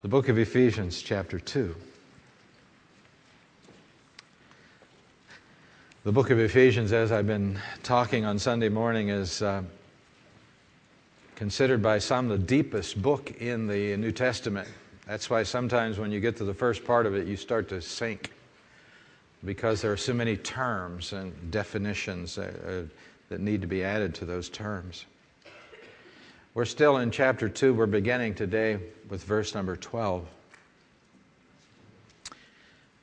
The book of Ephesians, chapter 2. The book of Ephesians, as I've been talking on Sunday morning, is uh, considered by some the deepest book in the New Testament. That's why sometimes when you get to the first part of it, you start to sink because there are so many terms and definitions uh, uh, that need to be added to those terms. We're still in chapter 2. We're beginning today with verse number 12.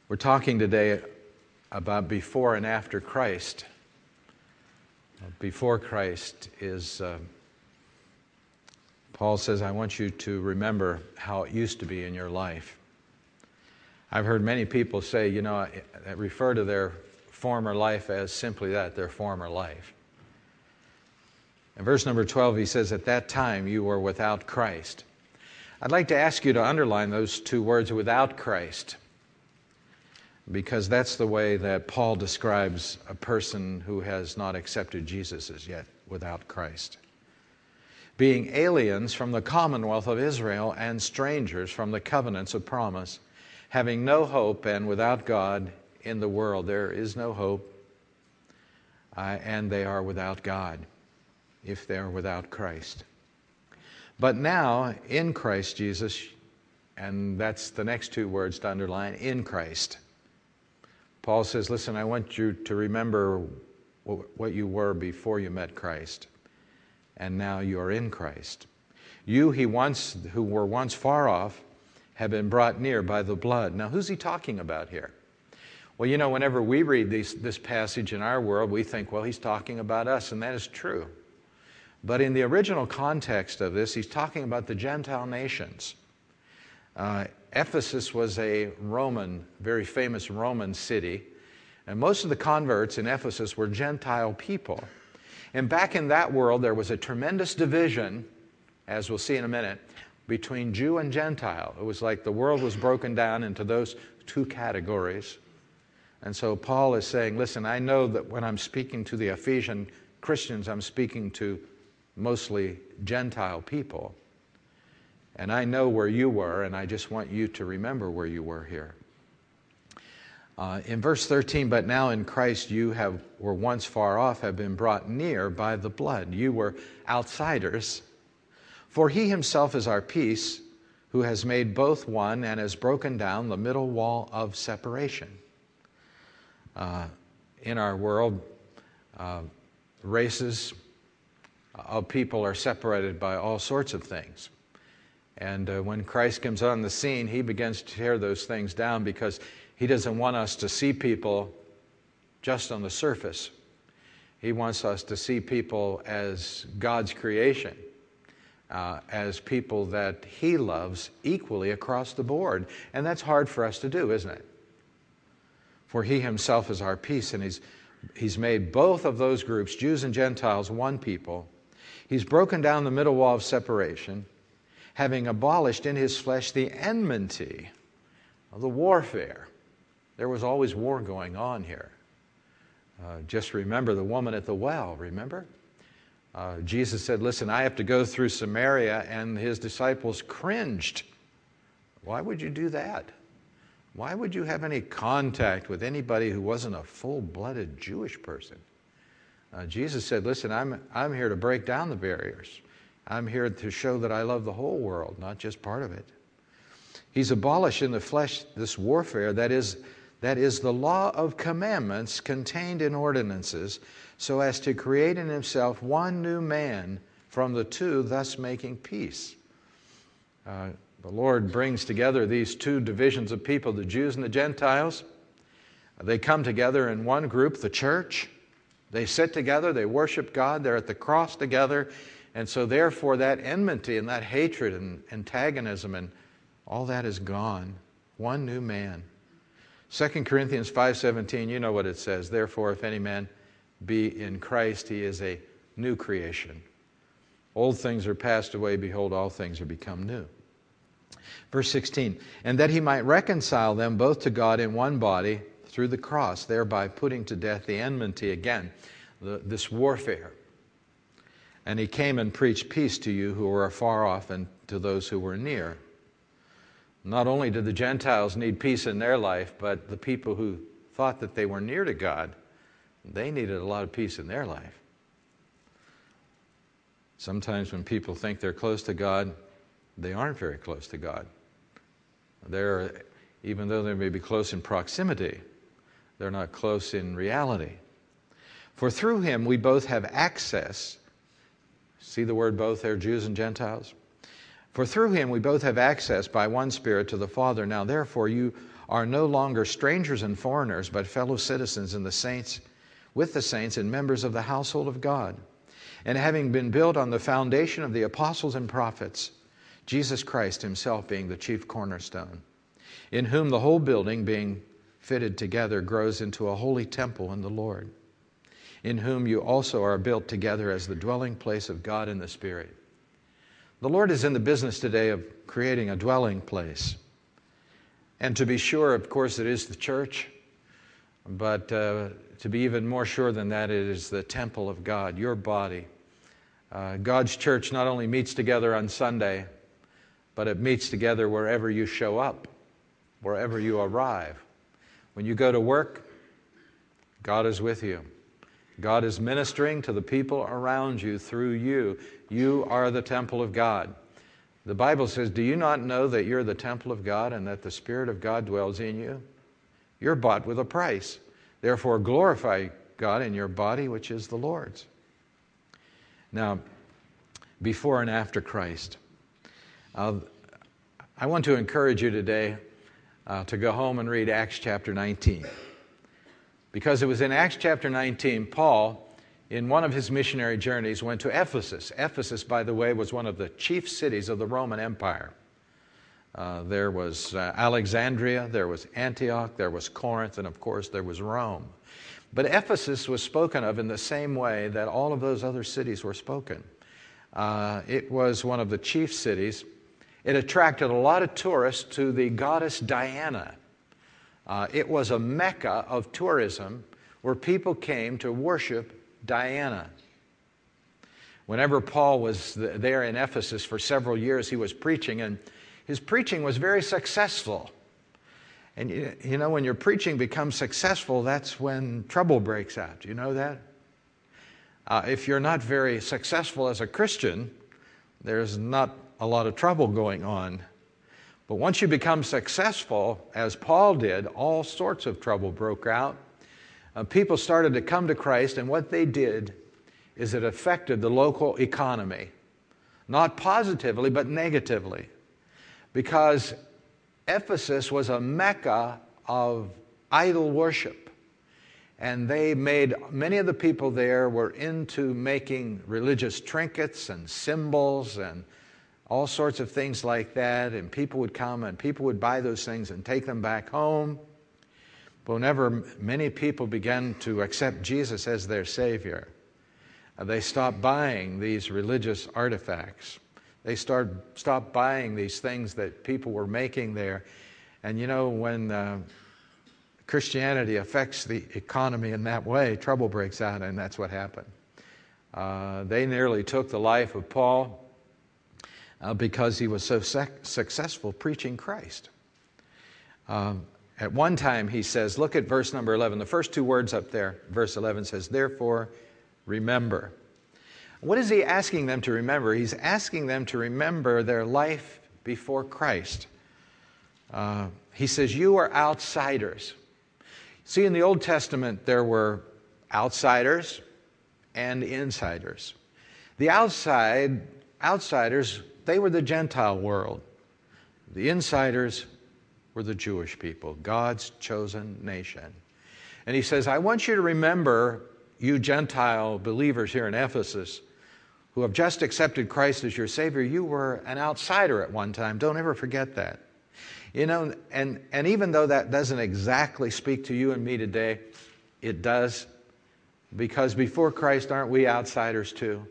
We're talking today about before and after Christ. Before Christ is, uh, Paul says, I want you to remember how it used to be in your life. I've heard many people say, you know, refer to their former life as simply that, their former life. In verse number 12, he says, At that time you were without Christ. I'd like to ask you to underline those two words, without Christ, because that's the way that Paul describes a person who has not accepted Jesus as yet, without Christ. Being aliens from the commonwealth of Israel and strangers from the covenants of promise, having no hope and without God in the world. There is no hope, uh, and they are without God if they are without Christ. But now, in Christ Jesus, and that's the next two words to underline in Christ. Paul says, Listen, I want you to remember what you were before you met Christ, and now you are in Christ. You he once, who were once far off have been brought near by the blood. Now, who's he talking about here? Well, you know, whenever we read these, this passage in our world, we think, well, he's talking about us, and that is true. But in the original context of this, he's talking about the Gentile nations. Uh, Ephesus was a Roman, very famous Roman city, and most of the converts in Ephesus were Gentile people. And back in that world, there was a tremendous division, as we'll see in a minute, between Jew and Gentile. It was like the world was broken down into those two categories. And so Paul is saying, listen, I know that when I'm speaking to the Ephesian Christians, I'm speaking to mostly Gentile people. And I know where you were, and I just want you to remember where you were here. Uh, in verse 13, but now in Christ you have, were once far off, have been brought near by the blood. You were outsiders. For he himself is our peace, who has made both one and has broken down the middle wall of separation. Uh, in our world, uh, races, of people are separated by all sorts of things. And uh, when Christ comes on the scene, he begins to tear those things down because he doesn't want us to see people just on the surface. He wants us to see people as God's creation, uh, as people that he loves equally across the board. And that's hard for us to do, isn't it? For he himself is our peace, and he's, he's made both of those groups, Jews and Gentiles, one people He's broken down the middle wall of separation, having abolished in his flesh the enmity of the warfare. There was always war going on here. Uh, just remember the woman at the well, remember? Uh, Jesus said, Listen, I have to go through Samaria, and his disciples cringed. Why would you do that? Why would you have any contact with anybody who wasn't a full blooded Jewish person? Uh, Jesus said, Listen, I'm, I'm here to break down the barriers. I'm here to show that I love the whole world, not just part of it. He's abolished in the flesh this warfare that is, that is the law of commandments contained in ordinances, so as to create in himself one new man from the two, thus making peace. Uh, the Lord brings together these two divisions of people, the Jews and the Gentiles. They come together in one group, the church. They sit together, they worship God, they're at the cross together, and so therefore that enmity and that hatred and antagonism and all that is gone. One new man. 2 Corinthians 5:17, you know what it says. Therefore, if any man be in Christ, he is a new creation. Old things are passed away, behold, all things are become new. Verse 16, and that he might reconcile them both to God in one body through the cross, thereby putting to death the enmity again, the, this warfare. And he came and preached peace to you who were afar off and to those who were near. Not only did the Gentiles need peace in their life, but the people who thought that they were near to God, they needed a lot of peace in their life. Sometimes when people think they're close to God, they aren't very close to God. They're, even though they may be close in proximity, they're not close in reality. For through him we both have access. See the word both there, Jews and Gentiles? For through him we both have access by one Spirit to the Father. Now, therefore, you are no longer strangers and foreigners, but fellow citizens in the saints, with the saints and members of the household of God. And having been built on the foundation of the apostles and prophets, Jesus Christ himself being the chief cornerstone, in whom the whole building, being fitted together, grows into a holy temple in the Lord, in whom you also are built together as the dwelling place of God in the Spirit. The Lord is in the business today of creating a dwelling place. And to be sure, of course, it is the church, but uh, to be even more sure than that, it is the temple of God, your body. Uh, God's church not only meets together on Sunday, but it meets together wherever you show up, wherever you arrive. When you go to work, God is with you. God is ministering to the people around you through you. You are the temple of God. The Bible says, Do you not know that you're the temple of God and that the Spirit of God dwells in you? You're bought with a price. Therefore, glorify God in your body, which is the Lord's. Now, before and after Christ, uh, I want to encourage you today uh, to go home and read Acts chapter 19. Because it was in Acts chapter 19, Paul, in one of his missionary journeys, went to Ephesus. Ephesus, by the way, was one of the chief cities of the Roman Empire. Uh, there was uh, Alexandria, there was Antioch, there was Corinth, and of course, there was Rome. But Ephesus was spoken of in the same way that all of those other cities were spoken. Uh, it was one of the chief cities. It attracted a lot of tourists to the goddess Diana. Uh, it was a mecca of tourism where people came to worship Diana. Whenever Paul was there in Ephesus for several years, he was preaching, and his preaching was very successful. And you know, when your preaching becomes successful, that's when trouble breaks out. Do you know that? Uh, if you're not very successful as a Christian, there's not a lot of trouble going on. But once you become successful, as Paul did, all sorts of trouble broke out. Uh, people started to come to Christ, and what they did is it affected the local economy. Not positively, but negatively. Because Ephesus was a mecca of idol worship. And they made, many of the people there were into making religious trinkets and symbols and all sorts of things like that, and people would come and people would buy those things and take them back home. But whenever many people began to accept Jesus as their Savior, uh, they stopped buying these religious artifacts. They started, stopped buying these things that people were making there. And you know, when uh, Christianity affects the economy in that way, trouble breaks out, and that's what happened. Uh, they nearly took the life of Paul uh, because he was so sec- successful preaching Christ. Um, at one time, he says, look at verse number 11. The first two words up there, verse 11 says, Therefore, remember. What is he asking them to remember? He's asking them to remember their life before Christ. Uh, he says, You are outsiders. See, in the Old Testament, there were outsiders and insiders. The outside, outsiders they were the Gentile world. The insiders were the Jewish people, God's chosen nation. And he says, I want you to remember, you Gentile believers here in Ephesus, who have just accepted Christ as your Savior, you were an outsider at one time. Don't ever forget that. You know, and, and even though that doesn't exactly speak to you and me today, it does. Because before Christ, aren't we outsiders too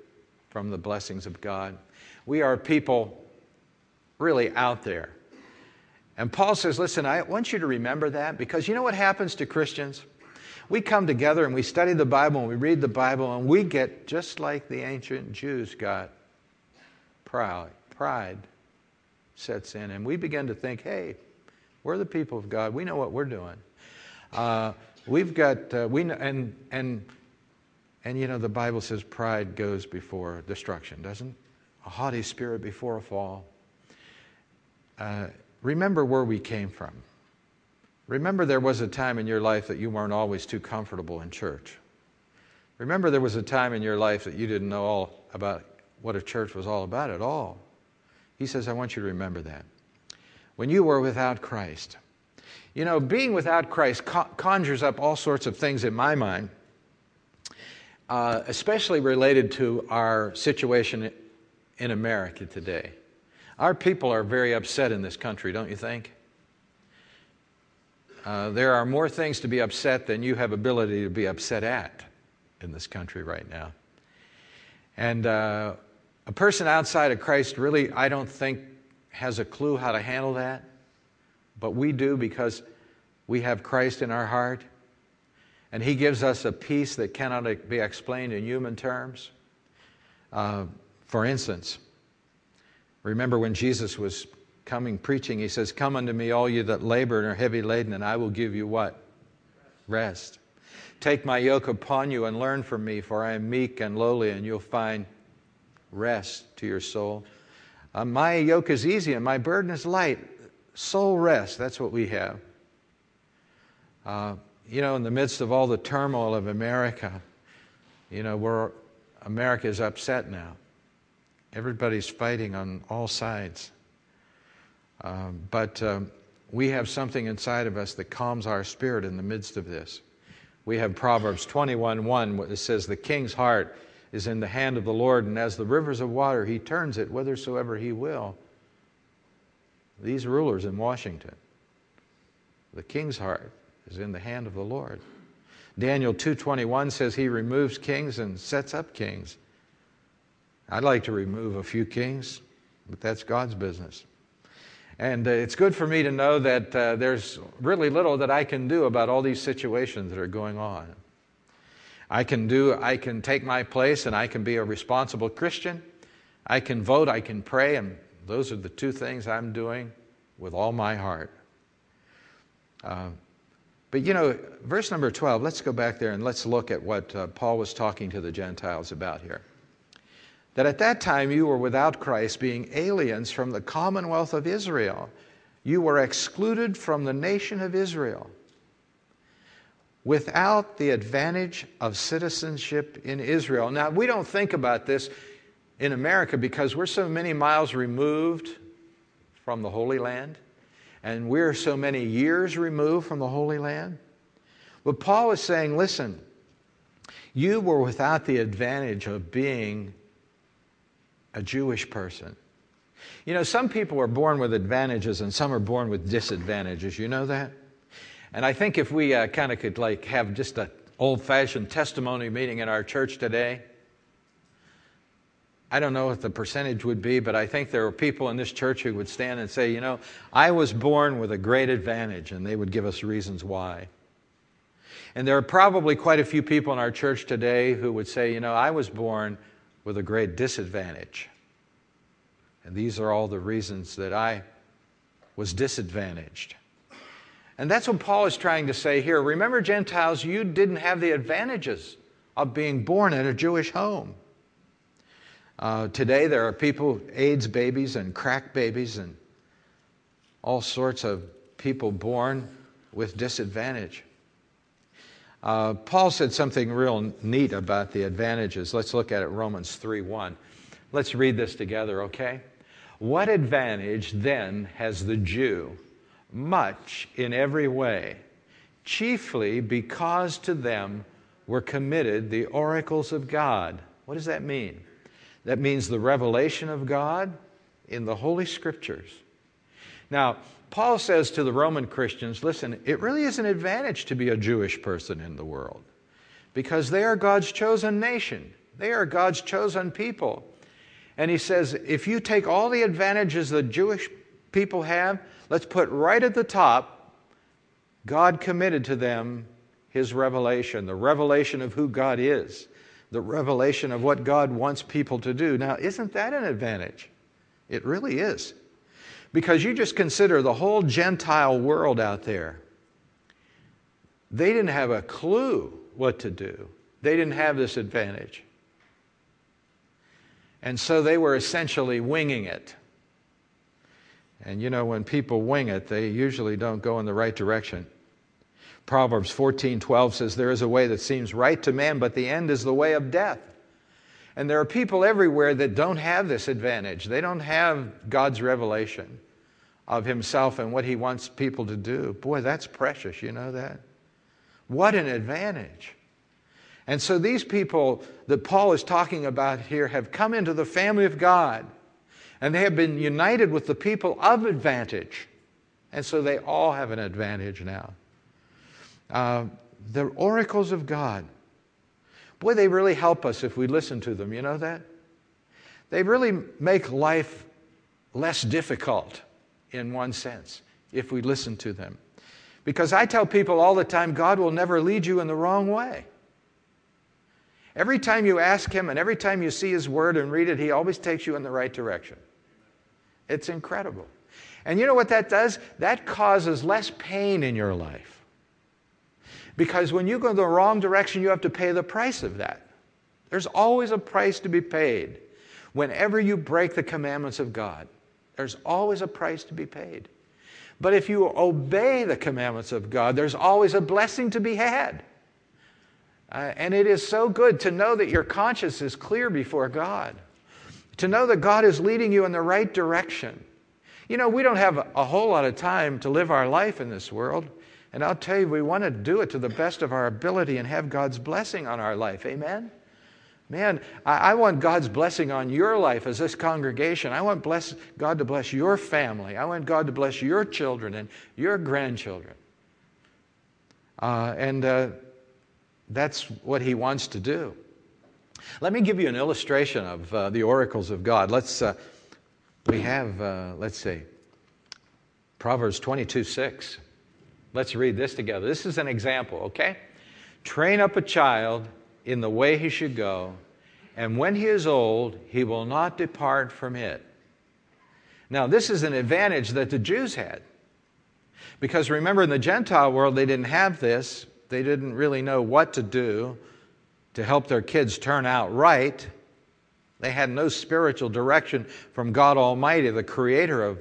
from the blessings of God? We are people really out there. And Paul says, Listen, I want you to remember that because you know what happens to Christians? We come together and we study the Bible and we read the Bible and we get just like the ancient Jews got proud, pride. sets in, and we begin to think, hey, we're the people of God. We know what we're doing. Uh, we've got, uh, we know, and, and, and you know, the Bible says pride goes before destruction, doesn't? A haughty spirit before a fall. Uh, remember where we came from. Remember there was a time in your life that you weren't always too comfortable in church. Remember there was a time in your life that you didn't know all about what a church was all about at all. He says, I want you to remember that. When you were without Christ, you know, being without Christ conjures up all sorts of things in my mind, uh, especially related to our situation in America today. Our people are very upset in this country, don't you think? Uh, there are more things to be upset than you have ability to be upset at in this country right now. And uh, a person outside of Christ really, I don't think, has a clue how to handle that. But we do because we have Christ in our heart. And He gives us a peace that cannot be explained in human terms. Uh, for instance, remember when Jesus was coming preaching, He says, Come unto me, all you that labor and are heavy laden, and I will give you what? Rest. Take my yoke upon you and learn from me, for I am meek and lowly, and you'll find rest to your soul. Uh, my yoke is easy and my burden is light. Soul rest, that's what we have. Uh, you know, in the midst of all the turmoil of America, you know, where America is upset now. Everybody's fighting on all sides. Um, but um, we have something inside of us that calms our spirit in the midst of this. We have Proverbs 21 1, that says, The king's heart is in the hand of the Lord, and as the rivers of water, he turns it whithersoever he will. These rulers in Washington, the king's heart is in the hand of the Lord. Daniel 2:21 says he removes kings and sets up kings. I'd like to remove a few kings, but that's God's business. And uh, it's good for me to know that uh, there's really little that I can do about all these situations that are going on. I can do, I can take my place and I can be a responsible Christian. I can vote, I can pray, and those are the two things I'm doing with all my heart. Uh, but you know, verse number 12, let's go back there and let's look at what uh, Paul was talking to the Gentiles about here that at that time you were without Christ, being aliens from the commonwealth of Israel. You were excluded from the nation of Israel without the advantage of citizenship in Israel. Now, we don't think about this in America because we're so many miles removed from the Holy Land and we're so many years removed from the Holy Land. But Paul is saying, listen, you were without the advantage of being a Jewish person. You know, some people are born with advantages and some are born with disadvantages. You know that? And I think if we uh, kind of could like have just an old-fashioned testimony meeting in our church today, I don't know what the percentage would be, but I think there are people in this church who would stand and say, you know, I was born with a great advantage, and they would give us reasons why. And there are probably quite a few people in our church today who would say, you know, I was born with a great disadvantage. And these are all the reasons that I was disadvantaged. And that's what Paul is trying to say here. Remember, Gentiles, you didn't have the advantages of being born in a Jewish home. Uh, today, there are people, AIDS babies and crack babies, and all sorts of people born with disadvantage. Uh, Paul said something real neat about the advantages. Let's look at it, Romans 3 1. Let's read this together, okay? What advantage then has the Jew? Much in every way, chiefly because to them were committed the oracles of God. What does that mean? That means the revelation of God in the Holy Scriptures. Now, Paul says to the Roman Christians listen, it really is an advantage to be a Jewish person in the world because they are God's chosen nation, they are God's chosen people. And he says, if you take all the advantages the Jewish people have, let's put right at the top, God committed to them his revelation, the revelation of who God is, the revelation of what God wants people to do. Now, isn't that an advantage? It really is. Because you just consider the whole Gentile world out there. They didn't have a clue what to do, they didn't have this advantage. And so they were essentially winging it. And you know, when people wing it, they usually don't go in the right direction. Proverbs 14:12 says there is a way that seems right to man but the end is the way of death. And there are people everywhere that don't have this advantage. They don't have God's revelation of himself and what he wants people to do. Boy, that's precious, you know that? What an advantage. And so these people that Paul is talking about here have come into the family of God and they have been united with the people of advantage. And so they all have an advantage now. Uh, the oracles of God. Boy, they really help us if we listen to them. You know that? They really make life less difficult in one sense if we listen to them. Because I tell people all the time God will never lead you in the wrong way. Every time you ask Him and every time you see His Word and read it, He always takes you in the right direction. It's incredible. And you know what that does? That causes less pain in your life. Because when you go the wrong direction, you have to pay the price of that. There's always a price to be paid whenever you break the commandments of God. There's always a price to be paid. But if you obey the commandments of God, there's always a blessing to be had. Uh, and it is so good to know that your conscience is clear before God, to know that God is leading you in the right direction. You know, we don't have a whole lot of time to live our life in this world. And I'll tell you, we want to do it to the best of our ability and have God's blessing on our life. Amen? Man, I, I want God's blessing on your life as this congregation. I want bless, God to bless your family. I want God to bless your children and your grandchildren. Uh, and uh, that's what He wants to do. Let me give you an illustration of uh, the oracles of God. Let's, uh, we have, uh, let's see, Proverbs 22 6. Let's read this together. This is an example, okay? Train up a child in the way he should go, and when he is old, he will not depart from it. Now, this is an advantage that the Jews had. Because remember, in the Gentile world, they didn't have this. They didn't really know what to do to help their kids turn out right. They had no spiritual direction from God Almighty, the creator of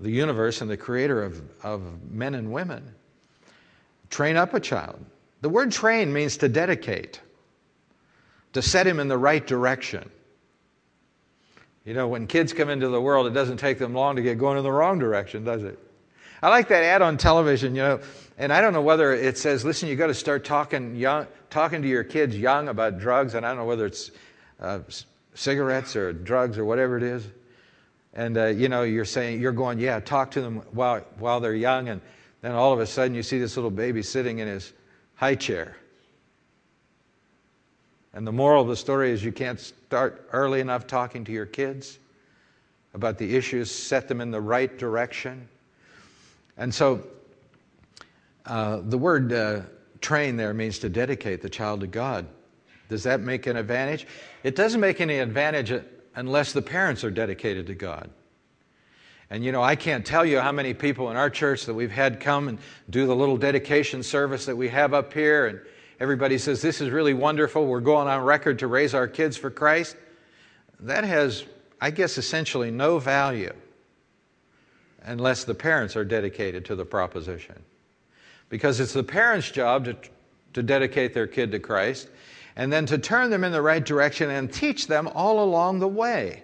the universe and the creator of, of men and women. Train up a child. The word train means to dedicate, to set him in the right direction. You know, when kids come into the world, it doesn't take them long to get going in the wrong direction, does it? I like that ad on television, you know, and I don't know whether it says, listen, you got to start talking young, talking to your kids young about drugs, and I don't know whether it's uh, cigarettes or drugs or whatever it is. And, uh, you know, you're saying, you're going, yeah, talk to them while, while they're young. And then all of a sudden you see this little baby sitting in his high chair. And the moral of the story is you can't start early enough talking to your kids about the issues, set them in the right direction. And so uh, the word uh, train there means to dedicate the child to God. Does that make an advantage? It doesn't make any advantage unless the parents are dedicated to God. And you know, I can't tell you how many people in our church that we've had come and do the little dedication service that we have up here, and everybody says, This is really wonderful. We're going on record to raise our kids for Christ. That has, I guess, essentially no value unless the parents are dedicated to the proposition. Because it's the parents' job to, to dedicate their kid to Christ, and then to turn them in the right direction and teach them all along the way.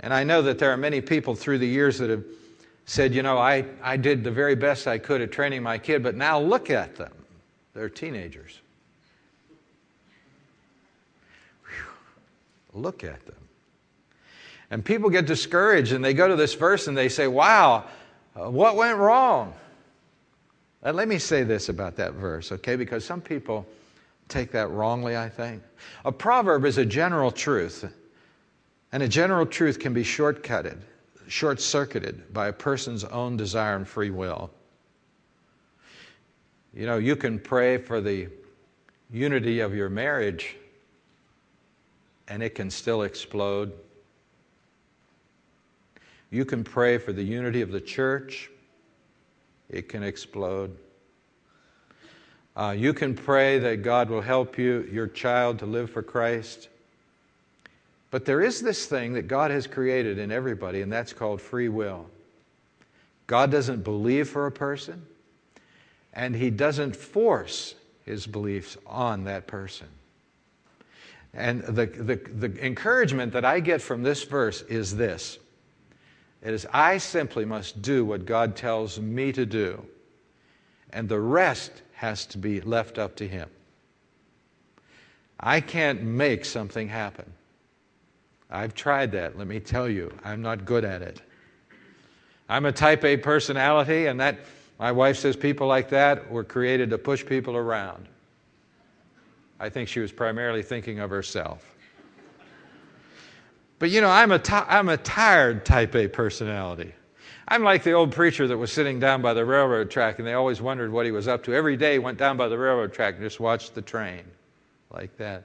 And I know that there are many people through the years that have said, you know, I, I did the very best I could at training my kid, but now look at them. They're teenagers. Whew. Look at them. And people get discouraged and they go to this verse and they say, wow, uh, what went wrong? And let me say this about that verse, okay? Because some people take that wrongly, I think. A proverb is a general truth, and a general truth can be shortcutted, short circuited by a person's own desire and free will. You know, you can pray for the unity of your marriage, and it can still explode. You can pray for the unity of the church, it can explode. Uh, you can pray that God will help you, your child, to live for Christ. But there is this thing that God has created in everybody, and that's called free will. God doesn't believe for a person, and He doesn't force His beliefs on that person. And the, the, the encouragement that I get from this verse is this it is, I simply must do what God tells me to do, and the rest has to be left up to Him. I can't make something happen. I've tried that, let me tell you. I'm not good at it. I'm a type A personality, and that, my wife says people like that were created to push people around. I think she was primarily thinking of herself. But you know, I'm a, I'm a tired type A personality. I'm like the old preacher that was sitting down by the railroad track and they always wondered what he was up to. Every day he went down by the railroad track and just watched the train like that.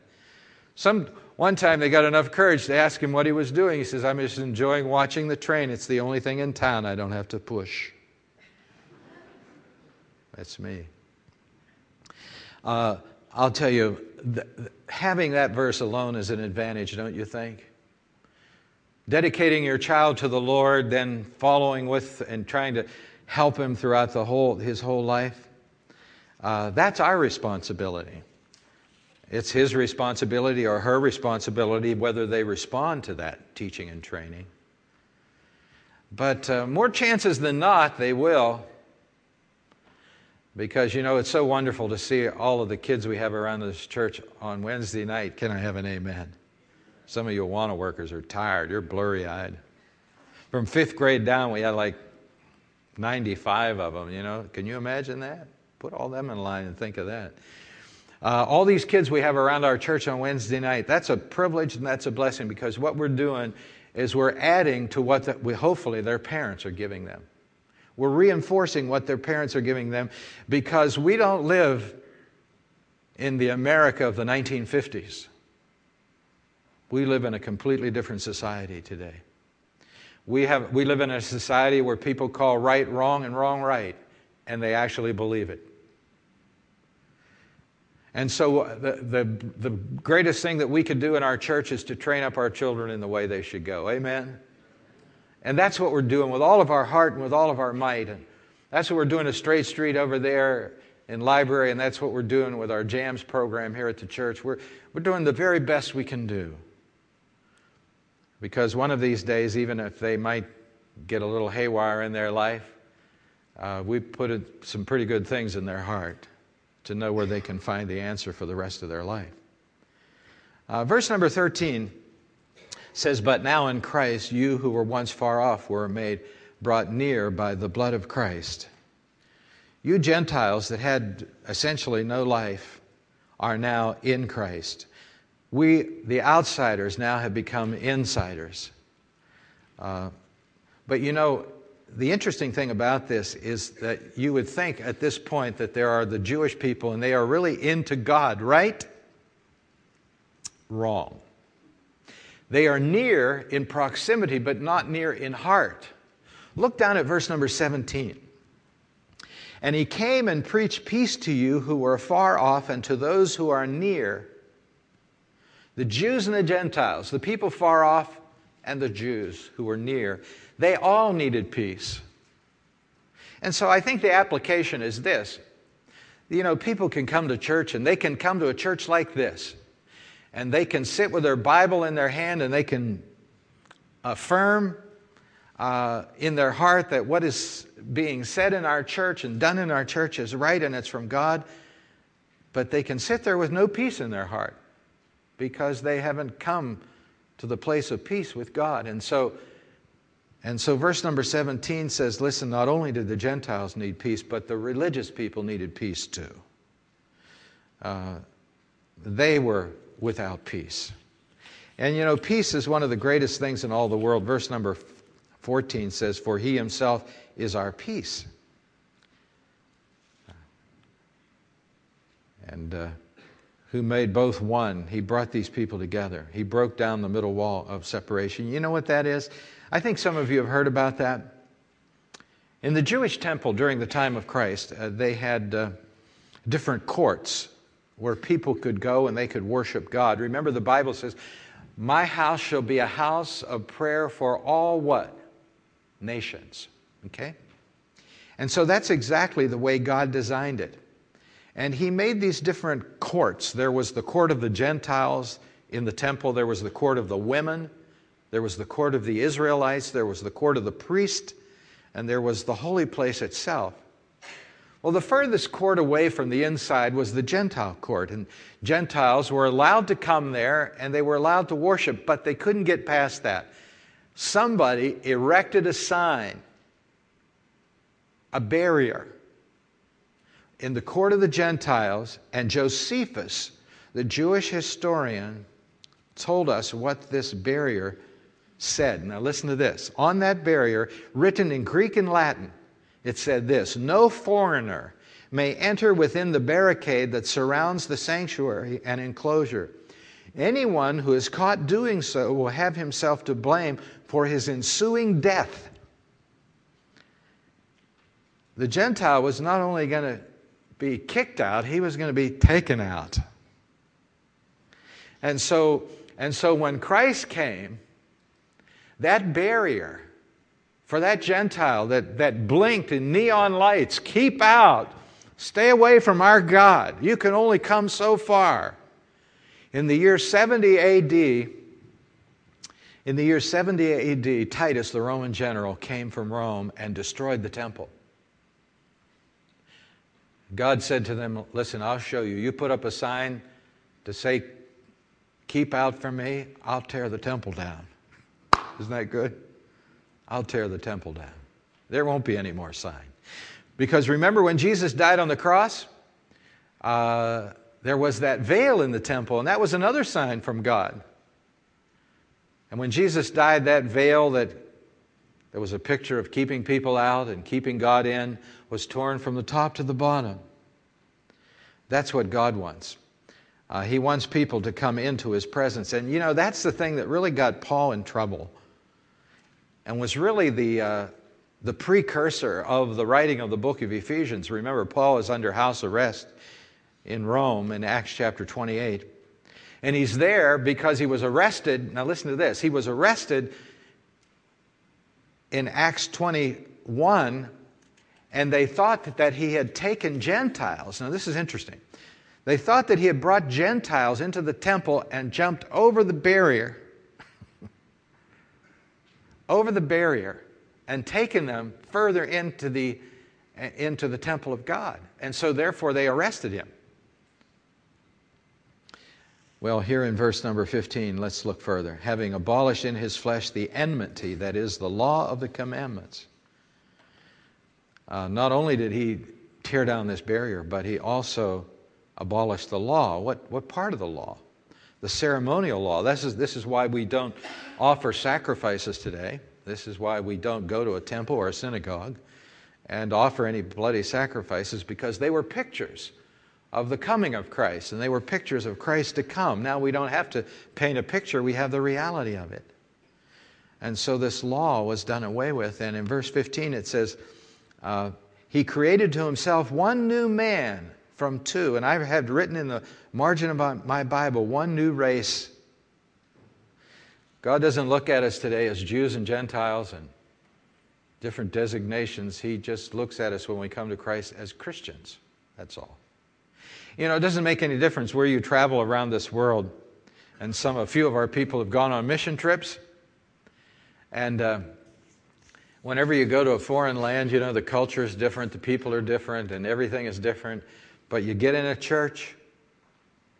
Some, one time they got enough courage to ask him what he was doing. He says, I'm just enjoying watching the train. It's the only thing in town I don't have to push. That's me. Uh, I'll tell you, th- having that verse alone is an advantage, don't you think? Dedicating your child to the Lord, then following with and trying to help him throughout the whole, his whole life, uh, that's our responsibility. It's his responsibility or her responsibility whether they respond to that teaching and training. But uh, more chances than not, they will. Because, you know, it's so wonderful to see all of the kids we have around this church on Wednesday night. Can I have an amen? Some of you Awana workers are tired. You're blurry eyed. From fifth grade down, we had like 95 of them, you know. Can you imagine that? Put all them in line and think of that. Uh, all these kids we have around our church on Wednesday night, that's a privilege and that's a blessing because what we're doing is we're adding to what the, we, hopefully their parents are giving them. We're reinforcing what their parents are giving them because we don't live in the America of the 1950s. We live in a completely different society today. We, have, we live in a society where people call right wrong and wrong right, and they actually believe it. And so, uh, the, the, the greatest thing that we could do in our church is to train up our children in the way they should go. Amen? And that's what we're doing with all of our heart and with all of our might. And that's what we're doing at Straight Street over there in library, and that's what we're doing with our JAMS program here at the church. We're, we're doing the very best we can do. Because one of these days, even if they might get a little haywire in their life, uh, we put some pretty good things in their heart to know where they can find the answer for the rest of their life. Uh, verse number 13 says, But now in Christ, you who were once far off were made brought near by the blood of Christ. You Gentiles that had essentially no life are now in Christ we, the outsiders, now have become insiders. Uh, but you know, the interesting thing about this is that you would think at this point that there are the Jewish people and they are really into God, right? Wrong. They are near in proximity, but not near in heart. Look down at verse number 17. And he came and preached peace to you who were far off and to those who are near. The Jews and the Gentiles, the people far off and the Jews who were near, they all needed peace. And so I think the application is this. You know, people can come to church and they can come to a church like this and they can sit with their Bible in their hand and they can affirm uh, in their heart that what is being said in our church and done in our church is right and it's from God, but they can sit there with no peace in their heart because they haven't come to the place of peace with God. And so, and so verse number 17 says, listen, not only did the Gentiles need peace, but the religious people needed peace too. Uh, they were without peace. And you know, peace is one of the greatest things in all the world. Verse number 14 says, For he himself is our peace. And uh, who made both one. He brought these people together. He broke down the middle wall of separation. You know what that is? I think some of you have heard about that. In the Jewish temple during the time of Christ, uh, they had uh, different courts where people could go and they could worship God. Remember, the Bible says, My house shall be a house of prayer for all what? Nations. Okay? And so that's exactly the way God designed it. And He made these different courts. There was the court of the Gentiles in the temple, there was the court of the women, there was the court of the Israelites, there was the court of the priest, and there was the holy place itself. Well, the furthest court away from the inside was the Gentile court, and Gentiles were allowed to come there and they were allowed to worship, but they couldn't get past that. Somebody erected a sign a barrier in the court of the Gentiles, and Josephus, the Jewish historian, told us what this barrier said. Now, listen to this. On that barrier, written in Greek and Latin, it said this No foreigner may enter within the barricade that surrounds the sanctuary and enclosure. Anyone who is caught doing so will have himself to blame for his ensuing death the Gentile was not only going to be kicked out, he was going to be taken out. And so, and so when Christ came, that barrier for that Gentile that, that blinked in neon lights, keep out, stay away from our God. You can only come so far. In the year 70 AD, in the year 70 AD, Titus, the Roman general, came from Rome and destroyed the temple. God said to them, Listen, I'll show you. You put up a sign to say, Keep out from me, I'll tear the temple down. Isn't that good? I'll tear the temple down. There won't be any more sign. Because remember when Jesus died on the cross? Uh, there was that veil in the temple, and that was another sign from God. And when Jesus died, that veil that there was a picture of keeping people out and keeping God in, was torn from the top to the bottom. That's what God wants. Uh, he wants people to come into His presence. And you know, that's the thing that really got Paul in trouble and was really the, uh, the precursor of the writing of the book of Ephesians. Remember, Paul is under house arrest in Rome in Acts chapter 28. And he's there because he was arrested. Now, listen to this. He was arrested in Acts 21, and they thought that he had taken Gentiles. Now, this is interesting. They thought that he had brought Gentiles into the temple and jumped over the barrier, over the barrier, and taken them further into the, into the temple of God. And so, therefore, they arrested him. Well, here in verse number 15, let's look further. Having abolished in his flesh the enmity, that is, the law of the commandments. Uh, not only did he tear down this barrier, but he also abolished the law. What, what part of the law? The ceremonial law. This is, this is why we don't offer sacrifices today. This is why we don't go to a temple or a synagogue and offer any bloody sacrifices because they were pictures of the coming of Christ, and they were pictures of Christ to come. Now we don't have to paint a picture, we have the reality of it. And so this law was done away with. And in verse 15 it says, uh, He created to himself one new man from two. And I have written in the margin of my Bible, one new race. God doesn't look at us today as Jews and Gentiles and different designations. He just looks at us when we come to Christ as Christians. That's all. You know, it doesn't make any difference where you travel around this world. And some, a few of our people have gone on mission trips. And uh, whenever you go to a foreign land, you know, the culture is different, the people are different, and everything is different. But you get in a church,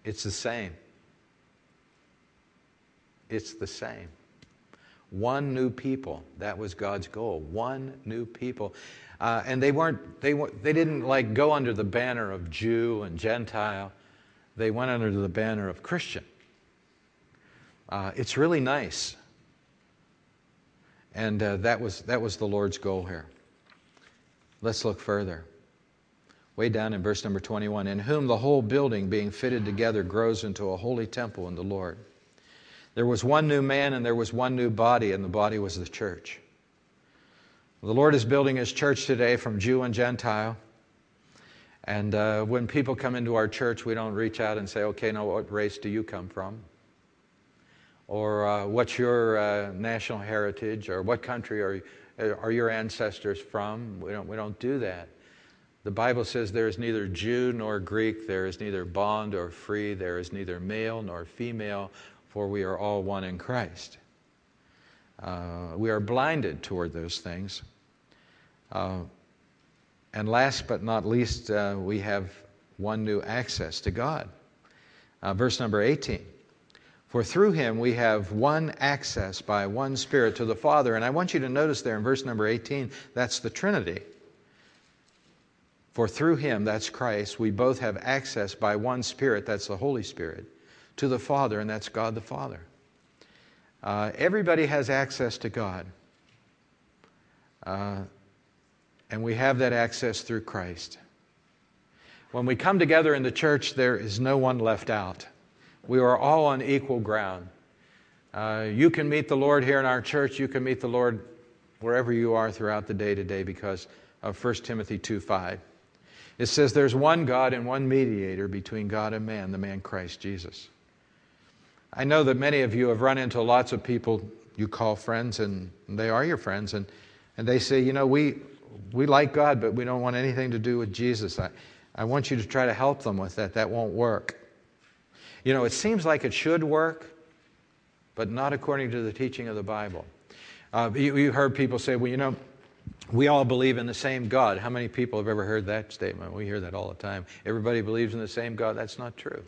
it's the same. It's the same. One new people. That was God's goal. One new people. Uh, and they weren't, they, they didn't like go under the banner of Jew and Gentile. They went under the banner of Christian. Uh, it's really nice. And uh, that, was, that was the Lord's goal here. Let's look further. Way down in verse number 21 In whom the whole building being fitted together grows into a holy temple in the Lord. There was one new man and there was one new body, and the body was the church. The Lord is building His church today from Jew and Gentile. And uh, when people come into our church, we don't reach out and say, okay, now what race do you come from? Or uh, what's your uh, national heritage? Or what country are, are your ancestors from? We don't, we don't do that. The Bible says there is neither Jew nor Greek, there is neither bond or free, there is neither male nor female, for we are all one in Christ. Uh, we are blinded toward those things. Uh, and last but not least, uh, we have one new access to God. Uh, verse number 18. For through him we have one access by one Spirit to the Father. And I want you to notice there in verse number 18, that's the Trinity. For through him, that's Christ, we both have access by one Spirit, that's the Holy Spirit, to the Father, and that's God the Father. Uh, everybody has access to God. Uh, and we have that access through Christ. When we come together in the church, there is no one left out. We are all on equal ground. Uh, you can meet the Lord here in our church. You can meet the Lord wherever you are throughout the day today because of 1 Timothy 2 5. It says there's one God and one mediator between God and man, the man Christ Jesus. I know that many of you have run into lots of people you call friends, and they are your friends, and, and they say, you know, we, we like God, but we don't want anything to do with Jesus. I, I want you to try to help them with that. That won't work. You know, it seems like it should work, but not according to the teaching of the Bible. Uh, you, you heard people say, well, you know, we all believe in the same God. How many people have ever heard that statement? We hear that all the time. Everybody believes in the same God. That's not true.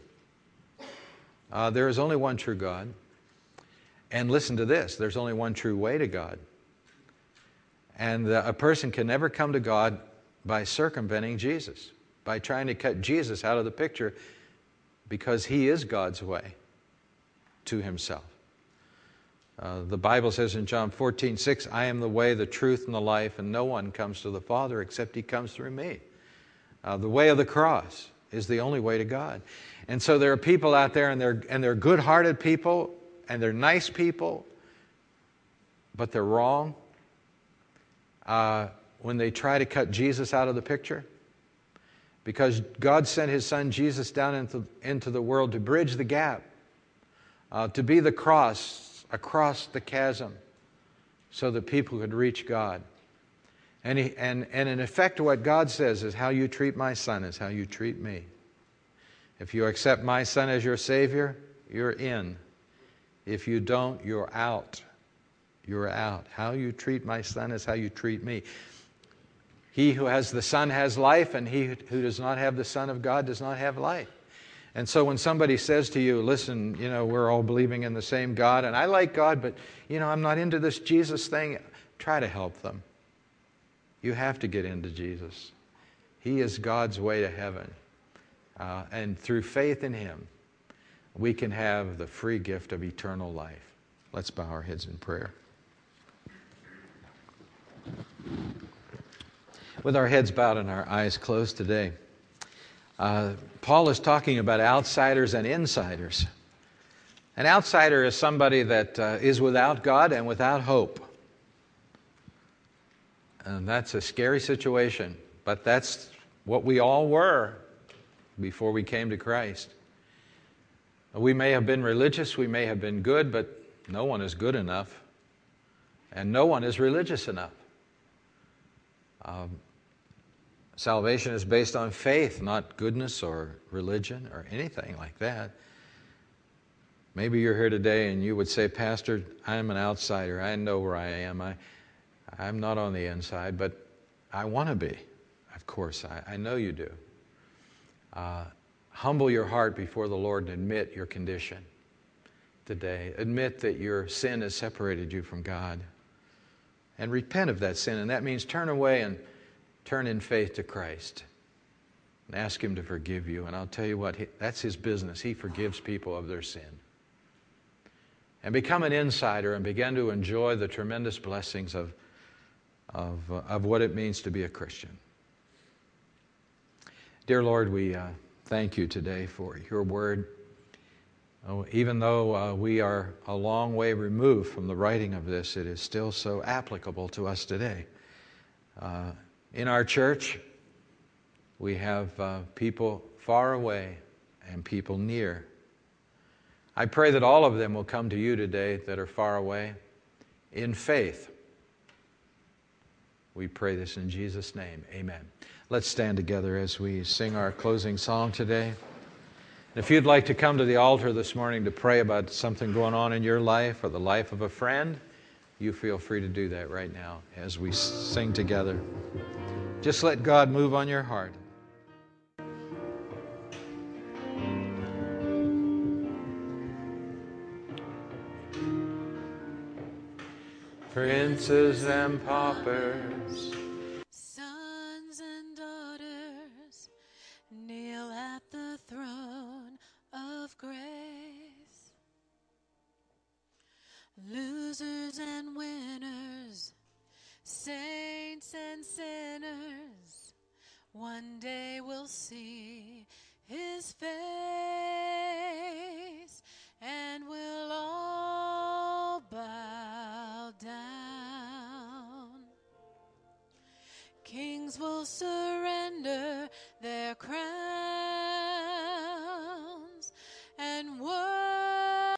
Uh, there is only one true God. And listen to this there's only one true way to God. And a person can never come to God by circumventing Jesus, by trying to cut Jesus out of the picture because he is God's way to himself. Uh, the Bible says in John 14, 6, I am the way, the truth, and the life, and no one comes to the Father except he comes through me. Uh, the way of the cross is the only way to God. And so there are people out there, and they're, and they're good hearted people, and they're nice people, but they're wrong, uh, when they try to cut Jesus out of the picture. Because God sent his son Jesus down into, into the world to bridge the gap, uh, to be the cross across the chasm so that people could reach God. And, he, and, and in effect, what God says is how you treat my son is how you treat me. If you accept my son as your Savior, you're in. If you don't, you're out you're out. How you treat my son is how you treat me. He who has the Son has life, and he who does not have the Son of God does not have life. And so when somebody says to you, listen, you know, we're all believing in the same God, and I like God, but, you know, I'm not into this Jesus thing, try to help them. You have to get into Jesus. He is God's way to heaven. Uh, and through faith in Him, we can have the free gift of eternal life. Let's bow our heads in prayer. With our heads bowed and our eyes closed today, uh, Paul is talking about outsiders and insiders. An outsider is somebody that uh, is without God and without hope. And that's a scary situation, but that's what we all were before we came to Christ. We may have been religious, we may have been good, but no one is good enough, and no one is religious enough. Um, salvation is based on faith, not goodness or religion or anything like that. Maybe you're here today and you would say, Pastor, I'm an outsider. I know where I am. I, I'm not on the inside, but I want to be. Of course, I, I know you do. Uh, humble your heart before the Lord and admit your condition today. Admit that your sin has separated you from God and repent of that sin. And that means turn away and turn in faith to Christ and ask Him to forgive you. And I'll tell you what, that's His business. He forgives people of their sin. And become an insider and begin to enjoy the tremendous blessings of, of, uh, of what it means to be a Christian. Dear Lord, we uh, thank you today for your word. Oh, even though uh, we are a long way removed from the writing of this, it is still so applicable to us today. Uh, in our church, we have uh, people far away and people near. I pray that all of them will come to you today that are far away in faith. We pray this in Jesus' name. Amen. Let's stand together as we sing our closing song today. If you'd like to come to the altar this morning to pray about something going on in your life or the life of a friend, you feel free to do that right now as we sing together. Just let God move on your heart. Princes and paupers